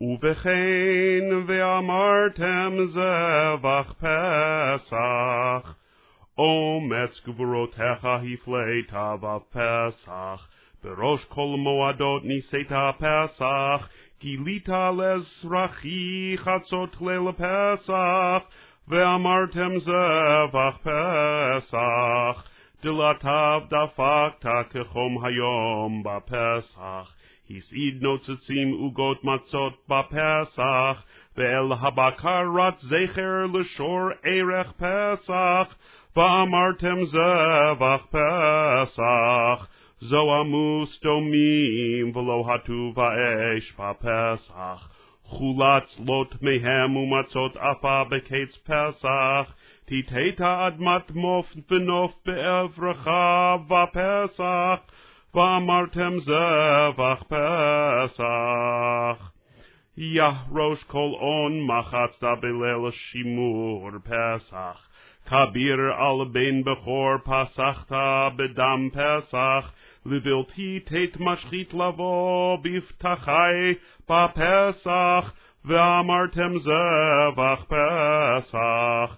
ובכן ואמרתם זבח פסח, אומץ גבורותיך הפלית בפסח, בראש כל מועדות ניסית פסח, גילית לזרחי חצות ליל פסח, ואמרתם זבח פסח, דלתיו דפקת כחום היום בפסח. הסעיד נוצצים עוגות מצות בפסח, ואל הבקרת זכר לשור ערך פסח, ואמרתם זבח פסח. זו עמוס דומים ולא הטוב האש בפסח. חולץ לוט מהם ומצות עפה בקץ פסח, תיתת אדמת מוף ונוף בעברך בפסח, ואמרתם זבח פסח. יחרוש כל און מחצת בליל שימור פסח. כביר על בן בכור פסחת בדם פסח, לבלתי תת משחית לבוא בפתחי בפסח, ואמרתם זבח פסח.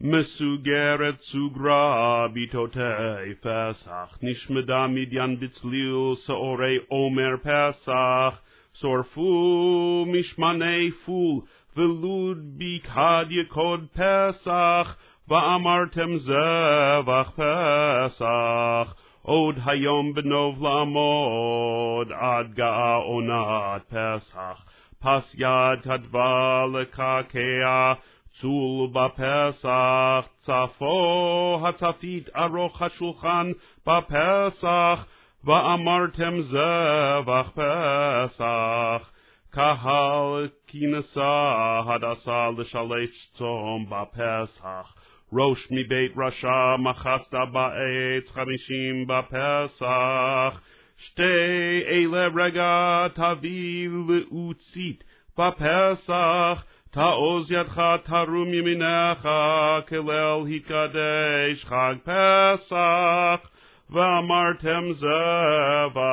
מסוגרת סוגרה ביתותי פסח, נשמדה מדיין בצליל שעורי עומר פסח, שורפו משמני פול, ולוד בקד יקוד פסח, ואמרתם זבח פסח. עוד היום בנוב לעמוד, עד גאה עונת פסח. פס יד תדבה לקעקע, צול בפסח, צפו הצפית ארוך השולחן בפסח, ואמרתם זבח פסח. קהל כינסה הדסה לשלש צום בפסח. ראש מבית רשע מחצת בעץ חמישים בפסח. שתי אלה רגע תביא לעוצית בפסח. תעוז ידך תרום ימינך, כלל התקדש חג פסח, ואמרתם זבח פסח.